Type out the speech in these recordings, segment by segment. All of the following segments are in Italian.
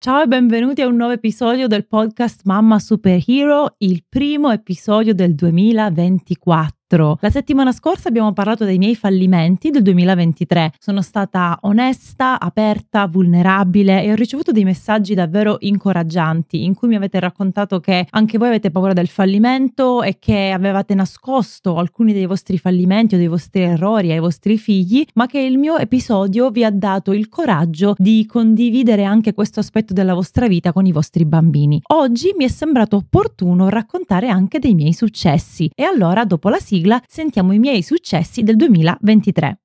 Ciao e benvenuti a un nuovo episodio del podcast Mamma Superhero, il primo episodio del 2024. La settimana scorsa abbiamo parlato dei miei fallimenti del 2023. Sono stata onesta, aperta, vulnerabile e ho ricevuto dei messaggi davvero incoraggianti in cui mi avete raccontato che anche voi avete paura del fallimento e che avevate nascosto alcuni dei vostri fallimenti o dei vostri errori ai vostri figli, ma che il mio episodio vi ha dato il coraggio di condividere anche questo aspetto della vostra vita con i vostri bambini. Oggi mi è sembrato opportuno raccontare anche dei miei successi e allora dopo la sigla sigla sentiamo i miei successi del 2023.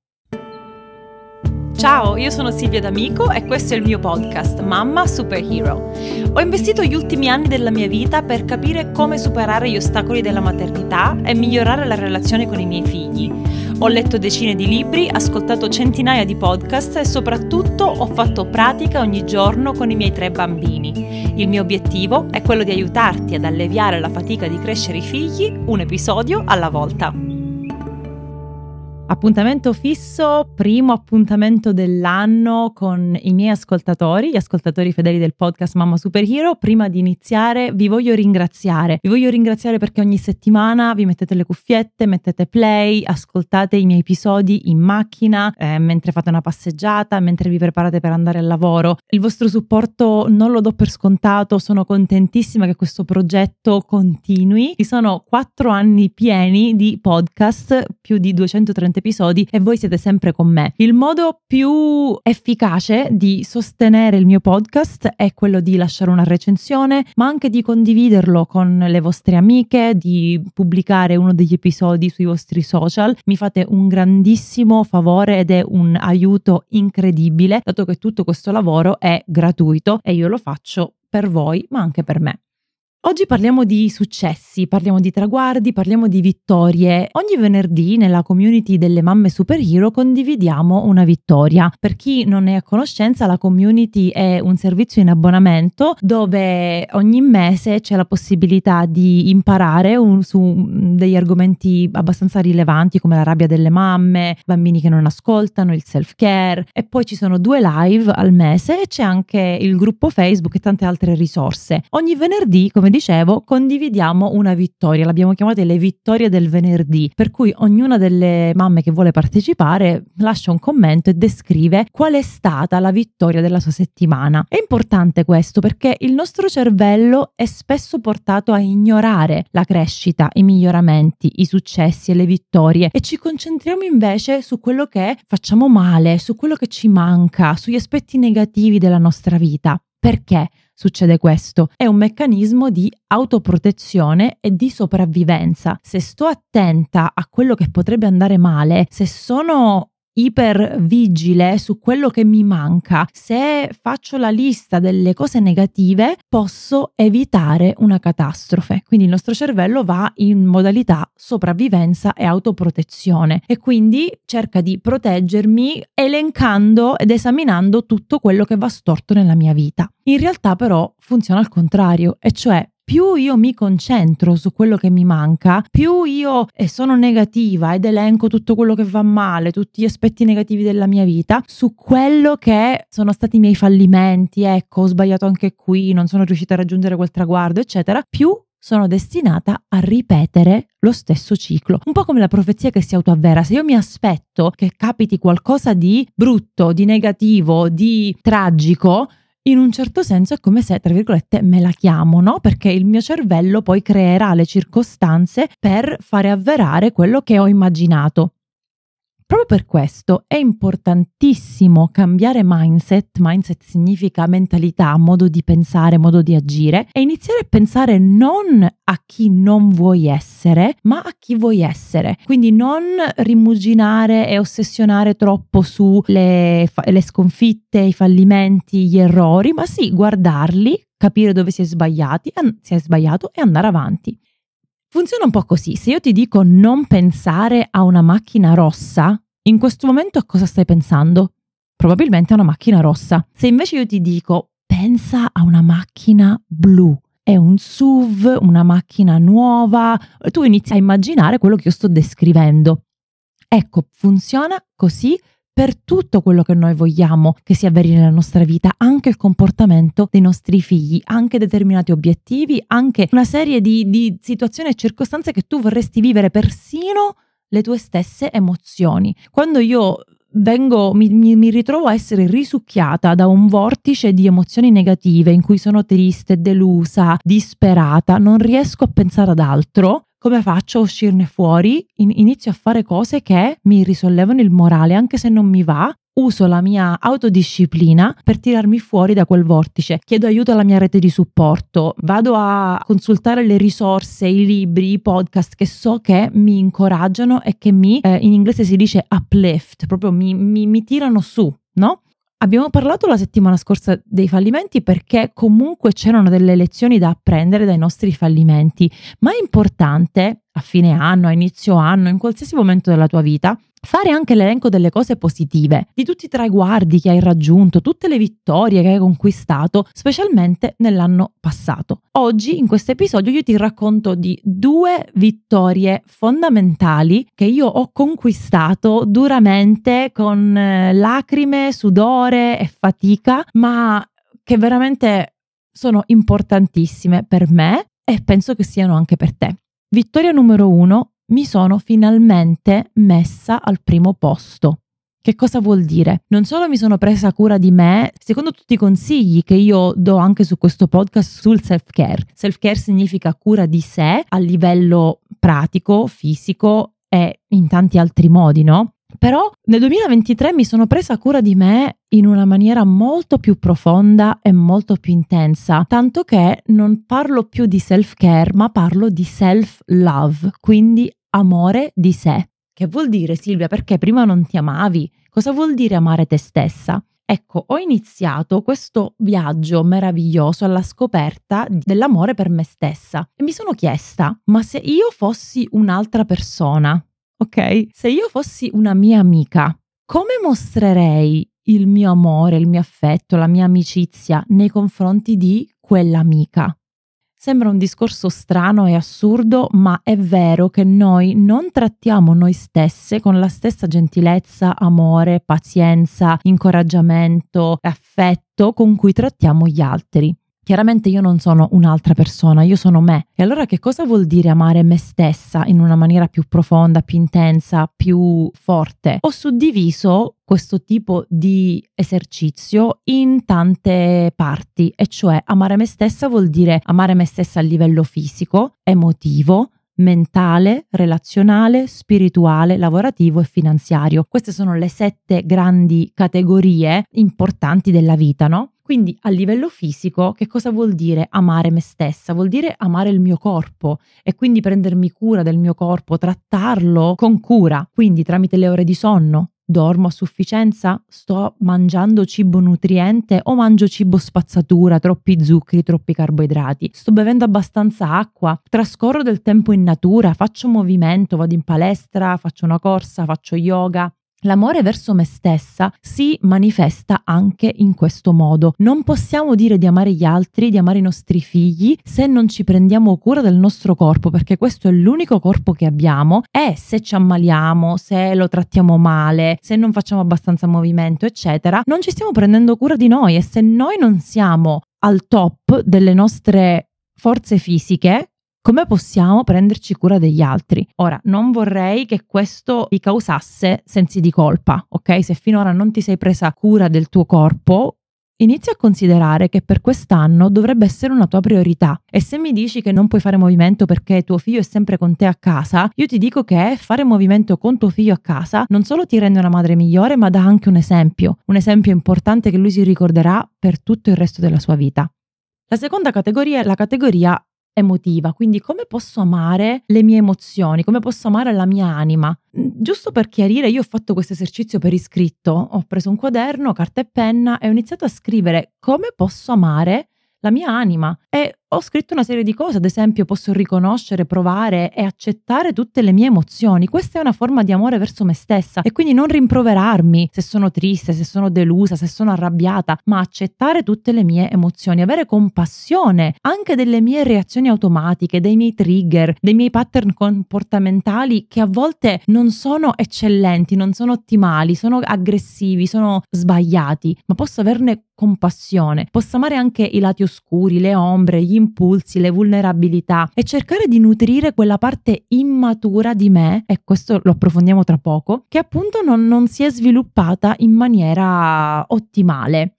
Ciao, io sono Silvia D'Amico e questo è il mio podcast Mamma Superhero. Ho investito gli ultimi anni della mia vita per capire come superare gli ostacoli della maternità e migliorare la relazione con i miei figli. Ho letto decine di libri, ascoltato centinaia di podcast e soprattutto ho fatto pratica ogni giorno con i miei tre bambini. Il mio obiettivo è quello di aiutarti ad alleviare la fatica di crescere i figli un episodio alla volta. Appuntamento fisso, primo appuntamento dell'anno con i miei ascoltatori, gli ascoltatori fedeli del podcast Mamma Superhero. Prima di iniziare vi voglio ringraziare. Vi voglio ringraziare perché ogni settimana vi mettete le cuffiette, mettete play, ascoltate i miei episodi in macchina, eh, mentre fate una passeggiata, mentre vi preparate per andare al lavoro. Il vostro supporto non lo do per scontato, sono contentissima che questo progetto continui. Ci sono quattro anni pieni di podcast, più di 230 episodi e voi siete sempre con me. Il modo più efficace di sostenere il mio podcast è quello di lasciare una recensione, ma anche di condividerlo con le vostre amiche, di pubblicare uno degli episodi sui vostri social. Mi fate un grandissimo favore ed è un aiuto incredibile, dato che tutto questo lavoro è gratuito e io lo faccio per voi, ma anche per me. Oggi parliamo di successi, parliamo di traguardi, parliamo di vittorie. Ogni venerdì nella community delle mamme superhero condividiamo una vittoria. Per chi non è a conoscenza, la community è un servizio in abbonamento dove ogni mese c'è la possibilità di imparare un, su degli argomenti abbastanza rilevanti come la rabbia delle mamme, bambini che non ascoltano, il self-care e poi ci sono due live al mese e c'è anche il gruppo Facebook e tante altre risorse. Ogni venerdì, come dicevo, condividiamo una vittoria, l'abbiamo chiamata le vittorie del venerdì, per cui ognuna delle mamme che vuole partecipare lascia un commento e descrive qual è stata la vittoria della sua settimana. È importante questo perché il nostro cervello è spesso portato a ignorare la crescita, i miglioramenti, i successi e le vittorie e ci concentriamo invece su quello che facciamo male, su quello che ci manca, sugli aspetti negativi della nostra vita. Perché? Succede questo. È un meccanismo di autoprotezione e di sopravvivenza. Se sto attenta a quello che potrebbe andare male, se sono iper vigile su quello che mi manca, se faccio la lista delle cose negative, posso evitare una catastrofe. Quindi il nostro cervello va in modalità sopravvivenza e autoprotezione e quindi cerca di proteggermi elencando ed esaminando tutto quello che va storto nella mia vita. In realtà però funziona al contrario, e cioè più io mi concentro su quello che mi manca, più io sono negativa ed elenco tutto quello che va male, tutti gli aspetti negativi della mia vita, su quello che sono stati i miei fallimenti, ecco, ho sbagliato anche qui, non sono riuscita a raggiungere quel traguardo, eccetera, più sono destinata a ripetere lo stesso ciclo. Un po' come la profezia che si autoavvera. Se io mi aspetto che capiti qualcosa di brutto, di negativo, di tragico, in un certo senso è come se, tra virgolette, me la chiamo, no? Perché il mio cervello poi creerà le circostanze per fare avverare quello che ho immaginato. Proprio per questo è importantissimo cambiare mindset, mindset significa mentalità, modo di pensare, modo di agire e iniziare a pensare non a chi non vuoi essere, ma a chi vuoi essere. Quindi non rimuginare e ossessionare troppo sulle le sconfitte, i fallimenti, gli errori, ma sì, guardarli, capire dove si è sbagliati, si è sbagliato e andare avanti. Funziona un po' così, se io ti dico non pensare a una macchina rossa, in questo momento a cosa stai pensando? Probabilmente a una macchina rossa. Se invece io ti dico pensa a una macchina blu, è un SUV, una macchina nuova, tu inizi a immaginare quello che io sto descrivendo. Ecco, funziona così per tutto quello che noi vogliamo che si avveri nella nostra vita, anche il comportamento dei nostri figli, anche determinati obiettivi, anche una serie di, di situazioni e circostanze che tu vorresti vivere, persino le tue stesse emozioni. Quando io vengo, mi, mi, ritrovo a essere risucchiata da un vortice di emozioni negative in cui sono triste, delusa, disperata, non riesco a pensare ad altro. Come faccio a uscirne fuori? In, inizio a fare cose che mi risollevano il morale, anche se non mi va, uso la mia autodisciplina per tirarmi fuori da quel vortice, chiedo aiuto alla mia rete di supporto, vado a consultare le risorse, i libri, i podcast che so che mi incoraggiano e che mi, eh, in inglese si dice uplift, proprio mi, mi, mi tirano su, no? Abbiamo parlato la settimana scorsa dei fallimenti perché comunque c'erano delle lezioni da apprendere dai nostri fallimenti, ma è importante a fine anno, a inizio anno, in qualsiasi momento della tua vita, fare anche l'elenco delle cose positive, di tutti i traguardi che hai raggiunto, tutte le vittorie che hai conquistato, specialmente nell'anno passato. Oggi, in questo episodio, io ti racconto di due vittorie fondamentali che io ho conquistato duramente con eh, lacrime, sudore e fatica, ma che veramente sono importantissime per me e penso che siano anche per te. Vittoria numero uno, mi sono finalmente messa al primo posto. Che cosa vuol dire? Non solo mi sono presa cura di me, secondo tutti i consigli che io do anche su questo podcast sul self-care. Self-care significa cura di sé a livello pratico, fisico e in tanti altri modi, no? Però nel 2023 mi sono presa cura di me in una maniera molto più profonda e molto più intensa, tanto che non parlo più di self-care, ma parlo di self-love, quindi amore di sé. Che vuol dire Silvia? Perché prima non ti amavi? Cosa vuol dire amare te stessa? Ecco, ho iniziato questo viaggio meraviglioso alla scoperta dell'amore per me stessa e mi sono chiesta, ma se io fossi un'altra persona, ok? Se io fossi una mia amica, come mostrerei il mio amore, il mio affetto, la mia amicizia nei confronti di quell'amica? Sembra un discorso strano e assurdo, ma è vero che noi non trattiamo noi stesse con la stessa gentilezza, amore, pazienza, incoraggiamento, affetto con cui trattiamo gli altri. Chiaramente io non sono un'altra persona, io sono me. E allora che cosa vuol dire amare me stessa in una maniera più profonda, più intensa, più forte? Ho suddiviso questo tipo di esercizio in tante parti, e cioè amare me stessa vuol dire amare me stessa a livello fisico, emotivo, mentale, relazionale, spirituale, lavorativo e finanziario. Queste sono le sette grandi categorie importanti della vita, no? Quindi a livello fisico, che cosa vuol dire amare me stessa? Vuol dire amare il mio corpo e quindi prendermi cura del mio corpo, trattarlo con cura, quindi tramite le ore di sonno. Dormo a sufficienza? Sto mangiando cibo nutriente o mangio cibo spazzatura, troppi zuccheri, troppi carboidrati? Sto bevendo abbastanza acqua? Trascorro del tempo in natura? Faccio movimento? Vado in palestra? Faccio una corsa? Faccio yoga? L'amore verso me stessa si manifesta anche in questo modo. Non possiamo dire di amare gli altri, di amare i nostri figli, se non ci prendiamo cura del nostro corpo, perché questo è l'unico corpo che abbiamo e se ci ammaliamo, se lo trattiamo male, se non facciamo abbastanza movimento, eccetera, non ci stiamo prendendo cura di noi e se noi non siamo al top delle nostre forze fisiche, come possiamo prenderci cura degli altri? Ora, non vorrei che questo ti causasse sensi di colpa, ok? Se finora non ti sei presa cura del tuo corpo, Inizia a considerare che per quest'anno dovrebbe essere una tua priorità e se mi dici che non puoi fare movimento perché tuo figlio è sempre con te a casa, io ti dico che fare movimento con tuo figlio a casa non solo ti rende una madre migliore, ma dà anche un esempio, un esempio importante che lui si ricorderà per tutto il resto della sua vita. La seconda categoria è la categoria emotiva, quindi come posso amare le mie emozioni, come posso amare la mia anima. Mm, giusto per chiarire, io ho fatto questo esercizio per iscritto, ho preso un quaderno, carta e penna e ho iniziato a scrivere come posso amare la mia anima. E ho scritto una serie di cose, ad esempio posso riconoscere, provare e accettare tutte le mie emozioni. Questa è una forma di amore verso me stessa e quindi non rimproverarmi se sono triste, se sono delusa, se sono arrabbiata, ma accettare tutte le mie emozioni, avere compassione anche delle mie reazioni automatiche, dei miei trigger, dei miei pattern comportamentali che a volte non sono eccellenti, non sono ottimali, sono aggressivi, sono sbagliati, ma posso averne compassione, posso amare anche i lati oscuri, le ombre, gli impulsi, le vulnerabilità e cercare di nutrire quella parte immatura di me, e questo lo approfondiamo tra poco, che appunto non, non si è sviluppata in maniera ottimale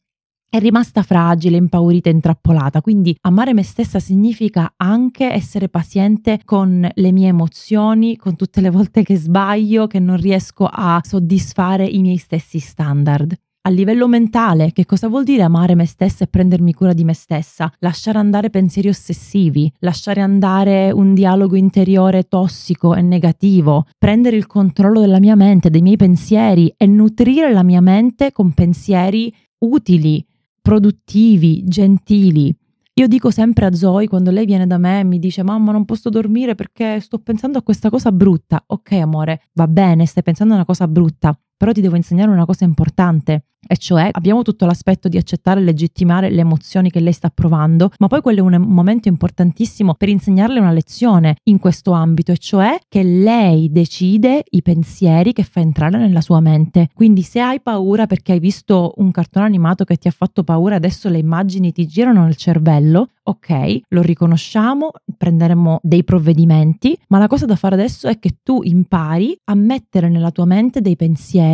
è rimasta fragile, impaurita, intrappolata. Quindi amare me stessa significa anche essere paziente con le mie emozioni, con tutte le volte che sbaglio, che non riesco a soddisfare i miei stessi standard. A livello mentale, che cosa vuol dire amare me stessa e prendermi cura di me stessa? Lasciare andare pensieri ossessivi, lasciare andare un dialogo interiore tossico e negativo, prendere il controllo della mia mente, dei miei pensieri e nutrire la mia mente con pensieri utili, produttivi, gentili. Io dico sempre a Zoe quando lei viene da me e mi dice mamma non posso dormire perché sto pensando a questa cosa brutta. Ok amore, va bene, stai pensando a una cosa brutta, però ti devo insegnare una cosa importante. E cioè abbiamo tutto l'aspetto di accettare e legittimare le emozioni che lei sta provando, ma poi quello è un momento importantissimo per insegnarle una lezione in questo ambito, e cioè che lei decide i pensieri che fa entrare nella sua mente. Quindi se hai paura perché hai visto un cartone animato che ti ha fatto paura, adesso le immagini ti girano nel cervello, ok, lo riconosciamo, prenderemo dei provvedimenti, ma la cosa da fare adesso è che tu impari a mettere nella tua mente dei pensieri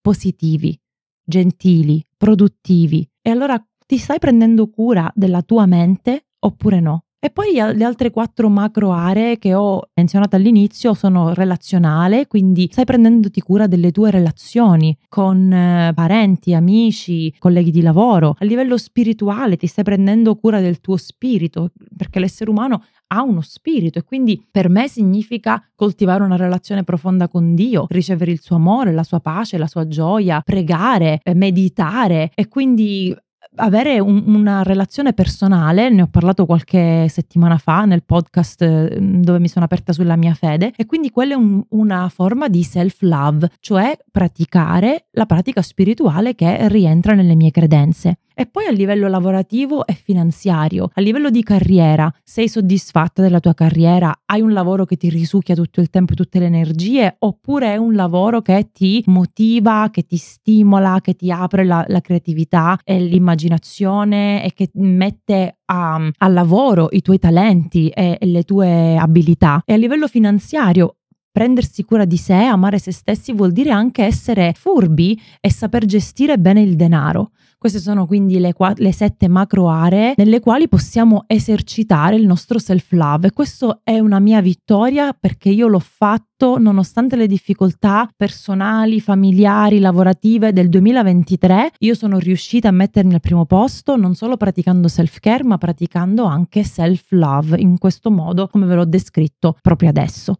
positivi gentili, produttivi. E allora ti stai prendendo cura della tua mente oppure no? E poi le altre quattro macro aree che ho menzionato all'inizio sono relazionale, quindi stai prendendoti cura delle tue relazioni con eh, parenti, amici, colleghi di lavoro. A livello spirituale ti stai prendendo cura del tuo spirito, perché l'essere umano ha uno spirito e quindi per me significa coltivare una relazione profonda con Dio, ricevere il suo amore, la sua pace, la sua gioia, pregare, eh, meditare e quindi avere un, una relazione personale, ne ho parlato qualche settimana fa nel podcast mm, dove mi sono aperta sulla mia fede, e quindi quella è un, una forma di self-love, cioè praticare la pratica spirituale che rientra nelle mie credenze. E poi a livello lavorativo e finanziario, a livello di carriera, sei soddisfatta della tua carriera? Hai un lavoro che ti risucchia tutto il tempo e tutte le energie? Oppure è un lavoro che ti motiva, che ti stimola, che ti apre la, la creatività e l'immaginazione e che mette a, a lavoro i tuoi talenti e, e le tue abilità? E a livello finanziario, Prendersi cura di sé, amare se stessi vuol dire anche essere furbi e saper gestire bene il denaro. Queste sono quindi le, qua- le sette macro aree nelle quali possiamo esercitare il nostro self-love e questo è una mia vittoria perché io l'ho fatto nonostante le difficoltà personali, familiari, lavorative del 2023. Io sono riuscita a mettermi al primo posto non solo praticando self-care ma praticando anche self-love in questo modo come ve l'ho descritto proprio adesso.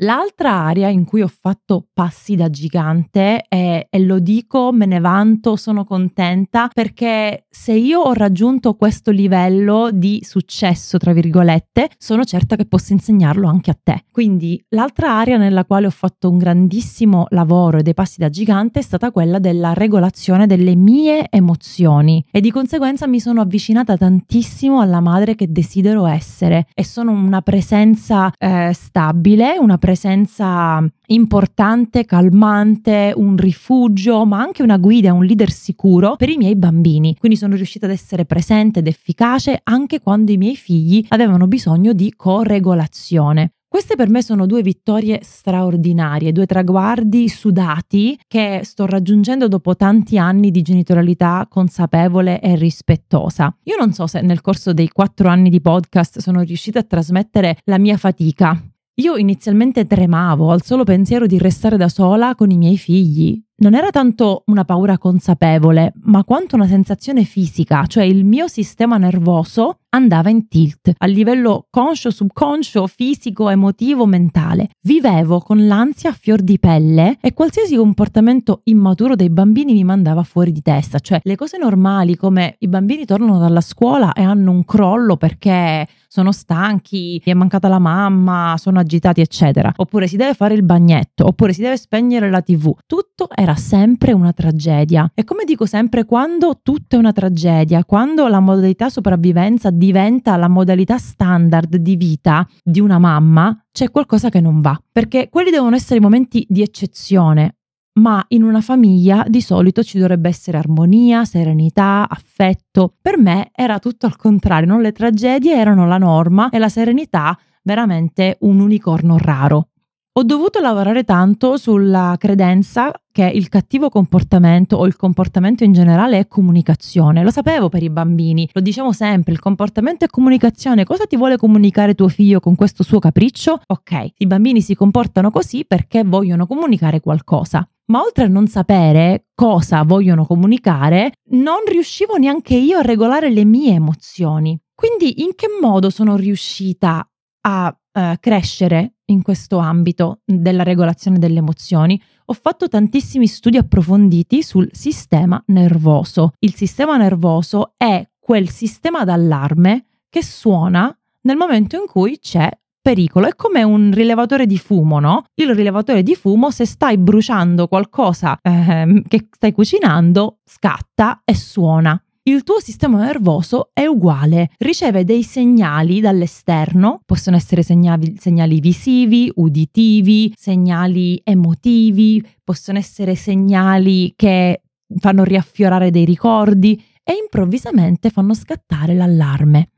L'altra area in cui ho fatto passi da gigante è, e lo dico, me ne vanto, sono contenta perché se io ho raggiunto questo livello di successo, tra virgolette, sono certa che posso insegnarlo anche a te. Quindi l'altra area nella quale ho fatto un grandissimo lavoro e dei passi da gigante è stata quella della regolazione delle mie emozioni e di conseguenza mi sono avvicinata tantissimo alla madre che desidero essere e sono una presenza eh, stabile, una presenza presenza importante, calmante, un rifugio, ma anche una guida, un leader sicuro per i miei bambini. Quindi sono riuscita ad essere presente ed efficace anche quando i miei figli avevano bisogno di coregolazione. Queste per me sono due vittorie straordinarie, due traguardi sudati che sto raggiungendo dopo tanti anni di genitorialità consapevole e rispettosa. Io non so se nel corso dei quattro anni di podcast sono riuscita a trasmettere la mia fatica, io inizialmente tremavo al solo pensiero di restare da sola con i miei figli. Non era tanto una paura consapevole, ma quanto una sensazione fisica, cioè il mio sistema nervoso andava in tilt a livello conscio, subconscio, fisico, emotivo, mentale. Vivevo con l'ansia a fior di pelle e qualsiasi comportamento immaturo dei bambini mi mandava fuori di testa, cioè le cose normali come i bambini tornano dalla scuola e hanno un crollo perché sono stanchi, è mancata la mamma, sono agitati, eccetera. Oppure si deve fare il bagnetto, oppure si deve spegnere la TV. Tutto era sempre una tragedia. E come dico sempre, quando tutto è una tragedia, quando la modalità sopravvivenza diventa la modalità standard di vita di una mamma, c'è qualcosa che non va. Perché quelli devono essere momenti di eccezione ma in una famiglia di solito ci dovrebbe essere armonia, serenità, affetto. Per me era tutto al contrario, non le tragedie erano la norma e la serenità veramente un unicorno raro. Ho dovuto lavorare tanto sulla credenza che il cattivo comportamento o il comportamento in generale è comunicazione. Lo sapevo per i bambini, lo diciamo sempre, il comportamento è comunicazione. Cosa ti vuole comunicare tuo figlio con questo suo capriccio? Ok, i bambini si comportano così perché vogliono comunicare qualcosa ma oltre a non sapere cosa vogliono comunicare, non riuscivo neanche io a regolare le mie emozioni. Quindi in che modo sono riuscita a uh, crescere in questo ambito della regolazione delle emozioni? Ho fatto tantissimi studi approfonditi sul sistema nervoso. Il sistema nervoso è quel sistema d'allarme che suona nel momento in cui c'è pericolo. È come un rilevatore di fumo, no? Il rilevatore di fumo, se stai bruciando qualcosa eh, che stai cucinando, scatta e suona. Il tuo sistema nervoso è uguale, riceve dei segnali dall'esterno, possono essere segnali, segnali visivi, uditivi, segnali emotivi, possono essere segnali che fanno riaffiorare dei ricordi e improvvisamente fanno scattare l'allarme.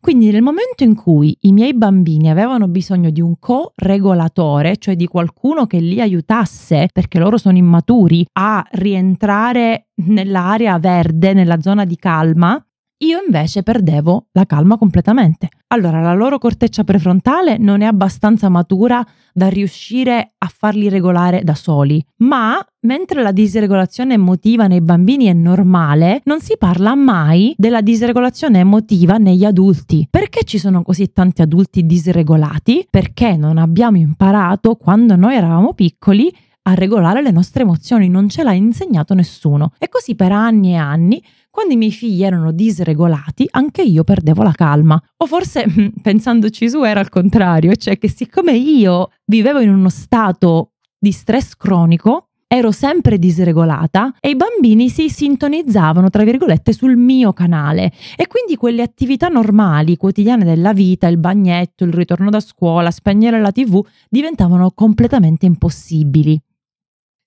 Quindi nel momento in cui i miei bambini avevano bisogno di un co-regolatore, cioè di qualcuno che li aiutasse, perché loro sono immaturi, a rientrare nell'area verde, nella zona di calma, io invece perdevo la calma completamente. Allora, la loro corteccia prefrontale non è abbastanza matura da riuscire a farli regolare da soli, ma mentre la disregolazione emotiva nei bambini è normale, non si parla mai della disregolazione emotiva negli adulti. Perché ci sono così tanti adulti disregolati? Perché non abbiamo imparato quando noi eravamo piccoli a regolare le nostre emozioni, non ce l'ha insegnato nessuno. E così per anni e anni quando i miei figli erano disregolati, anche io perdevo la calma. O forse, pensandoci su, era al contrario, cioè che siccome io vivevo in uno stato di stress cronico, ero sempre disregolata e i bambini si sintonizzavano, tra virgolette, sul mio canale e quindi quelle attività normali, quotidiane della vita, il bagnetto, il ritorno da scuola, spegnere la tv, diventavano completamente impossibili.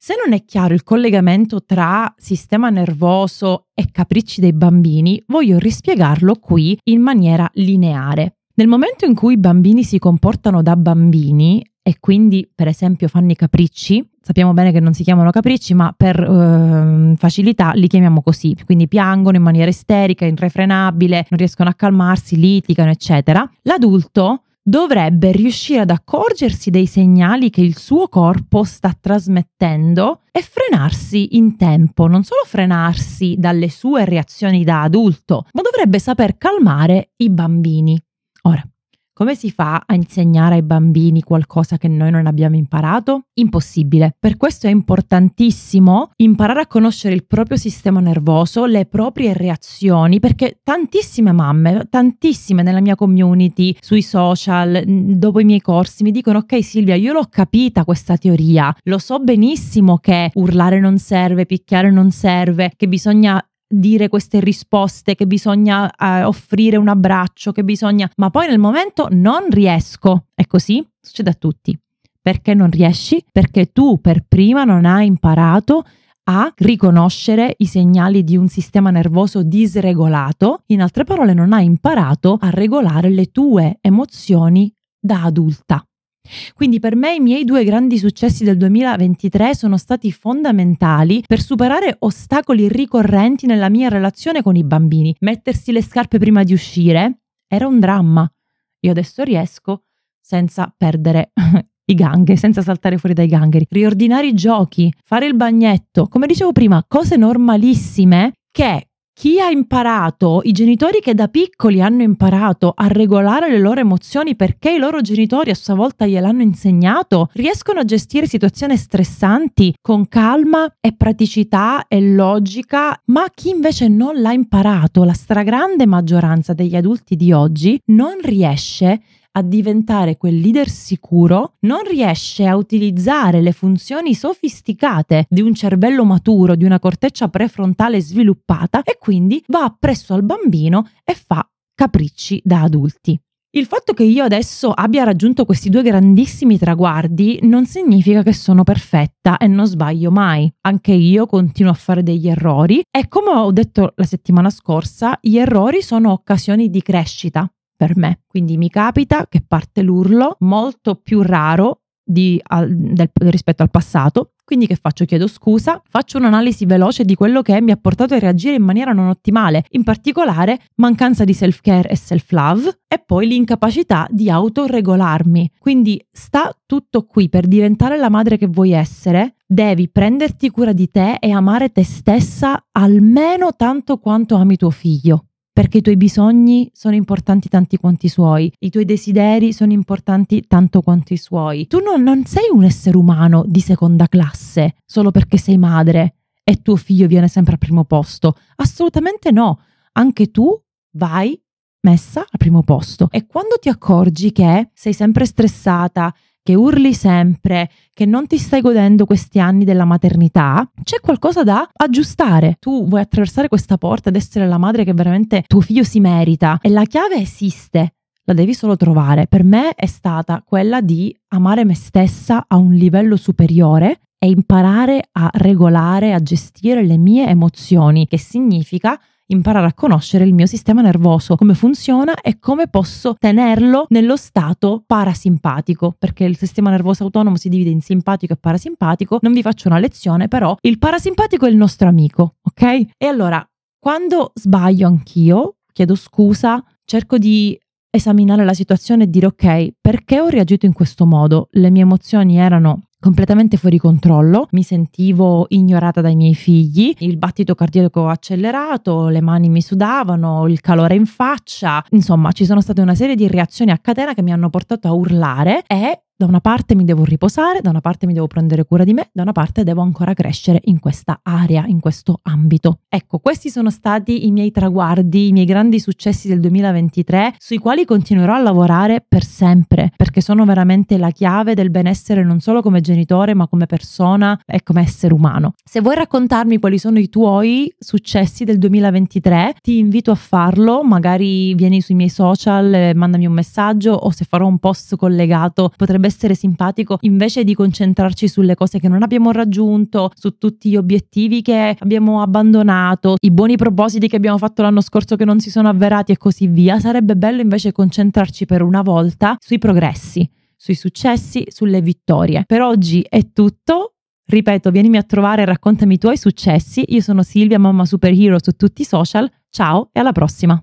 Se non è chiaro il collegamento tra sistema nervoso e capricci dei bambini, voglio rispiegarlo qui in maniera lineare. Nel momento in cui i bambini si comportano da bambini e quindi per esempio fanno i capricci, sappiamo bene che non si chiamano capricci, ma per eh, facilità li chiamiamo così, quindi piangono in maniera isterica, irrefrenabile, non riescono a calmarsi, litigano, eccetera. L'adulto dovrebbe riuscire ad accorgersi dei segnali che il suo corpo sta trasmettendo e frenarsi in tempo, non solo frenarsi dalle sue reazioni da adulto, ma dovrebbe saper calmare i bambini. Ora, come si fa a insegnare ai bambini qualcosa che noi non abbiamo imparato? Impossibile. Per questo è importantissimo imparare a conoscere il proprio sistema nervoso, le proprie reazioni, perché tantissime mamme, tantissime nella mia community, sui social, dopo i miei corsi, mi dicono ok Silvia, io l'ho capita questa teoria, lo so benissimo che urlare non serve, picchiare non serve, che bisogna dire queste risposte, che bisogna eh, offrire un abbraccio, che bisogna... Ma poi nel momento non riesco. È così? Succede a tutti. Perché non riesci? Perché tu per prima non hai imparato a riconoscere i segnali di un sistema nervoso disregolato, in altre parole non hai imparato a regolare le tue emozioni da adulta. Quindi per me i miei due grandi successi del 2023 sono stati fondamentali per superare ostacoli ricorrenti nella mia relazione con i bambini. Mettersi le scarpe prima di uscire era un dramma. Io adesso riesco senza perdere i ganghe, senza saltare fuori dai gangheri. Riordinare i giochi, fare il bagnetto, come dicevo prima, cose normalissime che chi ha imparato, i genitori che da piccoli hanno imparato a regolare le loro emozioni perché i loro genitori a sua volta gliel'hanno insegnato, riescono a gestire situazioni stressanti con calma e praticità e logica, ma chi invece non l'ha imparato, la stragrande maggioranza degli adulti di oggi, non riesce a diventare quel leader sicuro, non riesce a utilizzare le funzioni sofisticate di un cervello maturo, di una corteccia prefrontale sviluppata e quindi va appresso al bambino e fa capricci da adulti. Il fatto che io adesso abbia raggiunto questi due grandissimi traguardi non significa che sono perfetta e non sbaglio mai. Anche io continuo a fare degli errori e come ho detto la settimana scorsa, gli errori sono occasioni di crescita per me. Quindi mi capita che parte l'urlo molto più raro di, al, del, rispetto al passato. Quindi che faccio? Chiedo scusa, faccio un'analisi veloce di quello che mi ha portato a reagire in maniera non ottimale, in particolare mancanza di self-care e self-love e poi l'incapacità di autoregolarmi. Quindi sta tutto qui per diventare la madre che vuoi essere, devi prenderti cura di te e amare te stessa almeno tanto quanto ami tuo figlio perché i tuoi bisogni sono importanti tanti quanti i suoi, i tuoi desideri sono importanti tanto quanto i suoi. Tu non, non sei un essere umano di seconda classe solo perché sei madre e tuo figlio viene sempre al primo posto. Assolutamente no. Anche tu vai messa al primo posto. E quando ti accorgi che sei sempre stressata, che urli sempre, che non ti stai godendo questi anni della maternità, c'è qualcosa da aggiustare. Tu vuoi attraversare questa porta ed essere la madre che veramente tuo figlio si merita e la chiave esiste. La devi solo trovare. Per me è stata quella di amare me stessa a un livello superiore e imparare a regolare, a gestire le mie emozioni, che significa imparare a conoscere il mio sistema nervoso, come funziona e come posso tenerlo nello stato parasimpatico, perché il sistema nervoso autonomo si divide in simpatico e parasimpatico. Non vi faccio una lezione, però il parasimpatico è il nostro amico, ok? E allora, quando sbaglio anch'io, chiedo scusa, cerco di esaminare la situazione e dire ok, perché ho reagito in questo modo? Le mie emozioni erano completamente fuori controllo, mi sentivo ignorata dai miei figli, il battito cardiaco accelerato, le mani mi sudavano, il calore in faccia, insomma ci sono state una serie di reazioni a catena che mi hanno portato a urlare e da una parte mi devo riposare, da una parte mi devo prendere cura di me, da una parte devo ancora crescere in questa area, in questo ambito. Ecco, questi sono stati i miei traguardi, i miei grandi successi del 2023, sui quali continuerò a lavorare per sempre, perché sono veramente la chiave del benessere non solo come genitore, ma come persona e come essere umano. Se vuoi raccontarmi quali sono i tuoi successi del 2023, ti invito a farlo, magari vieni sui miei social, mandami un messaggio o se farò un post collegato potrebbe essere simpatico invece di concentrarci sulle cose che non abbiamo raggiunto, su tutti gli obiettivi che abbiamo abbandonato, i buoni propositi che abbiamo fatto l'anno scorso che non si sono avverati e così via. Sarebbe bello invece concentrarci per una volta sui progressi, sui successi, sulle vittorie. Per oggi è tutto. Ripeto, vienimi a trovare e raccontami i tuoi successi. Io sono Silvia, mamma superhero su tutti i social. Ciao e alla prossima.